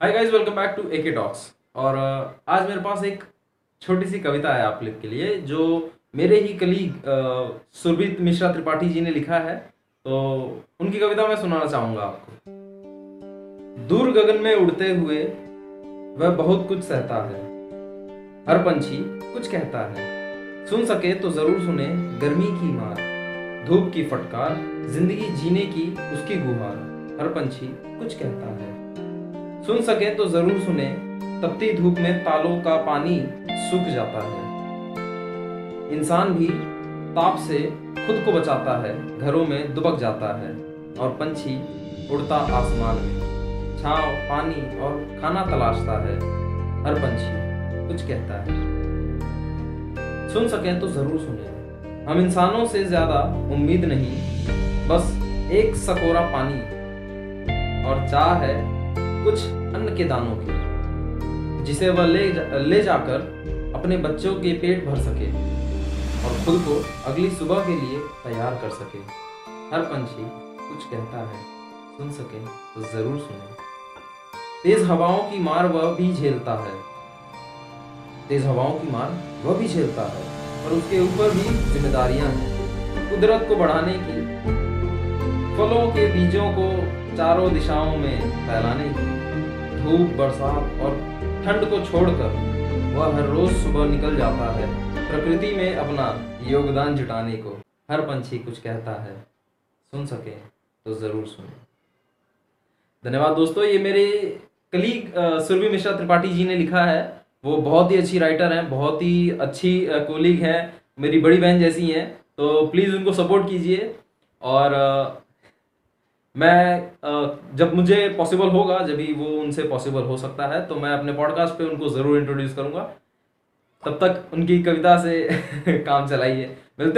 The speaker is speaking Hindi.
Hi guys welcome back to AK talks और आज मेरे पास एक छोटी सी कविता है आप लोग के लिए, जो मेरे ही कलीग सुरभीत मिश्रा त्रिपाठी जी ने लिखा है। तो उनकी कविता मैं सुनाना चाहूँगा आपको। दूर गगन में उड़ते हुए, वह बहुत कुछ सहता है। हर पंछी कुछ कहता है। सुन सके तो ज़रूर सुने गर्मी की मार, धूप की फटकार, ज़िंदगी जीने की उसकी गुहार। हर पंछी कुछ कहता है। सुन सके तो ज़रूर सुने, तपती धूप में तालों का पानी सूख जाता है। इंसान भी ताप से खुद को बचाता है, घरों में दुबक जाता है और पंछी उड़ता आसमान में। छांव, पानी और खाना तलाशता है, हर पंछी कुछ कहता है। सुन सकें तो ज़रूर सुने। हम इंसानों से ज़्यादा उम्मीद नहीं, बस एक सकोरा पानी और चाह है कुछ अन्न के दानों की जिसे वह ले जा, ले जाकर अपने बच्चों के पेट भर सके और खुद को अगली सुबह के लिए तैयार कर सके। हर पंछी कुछ कहता है सुन सके तो ज़रूर सुने। तेज हवाओं की मार वह भी झेलता है। तेज हवाओं की मार वह भी झेलता है और उसके ऊपर भी जिम्मेदारियाँ हैं। कुदरत को बढ़ाने की फलों के बीजों को चारों दिशाओं में फैलाने की। धूप, बरसात और ठंड को छोड़कर वह हर रोज सुबह निकल जाता है, प्रकृति में अपना योगदान जुटाने को। हर पंछी कुछ कहता है, सुन सके तो ज़रूर सुने। धन्यवाद दोस्तों, ये मेरे कलीग सुरभि मिश्रा त्रिपाठी जी ने लिखा है। वो बहुत ही अच्छी राइटर हैं, बहुत ही अच्छी कोलीग हैं, मेरी बड़ी बहन जैसी हैं। तो प्लीज़ उनको सपोर्ट कीजिए और मैं जब मुझे पॉसिबल होगा, जब भी वो उनसे पॉसिबल हो सकता है तो मैं अपने पॉडकास्ट पे उनको ज़रूर इंट्रोड्यूस करूँगा। तब तक उनकी कविता से काम चलाइए। मिलते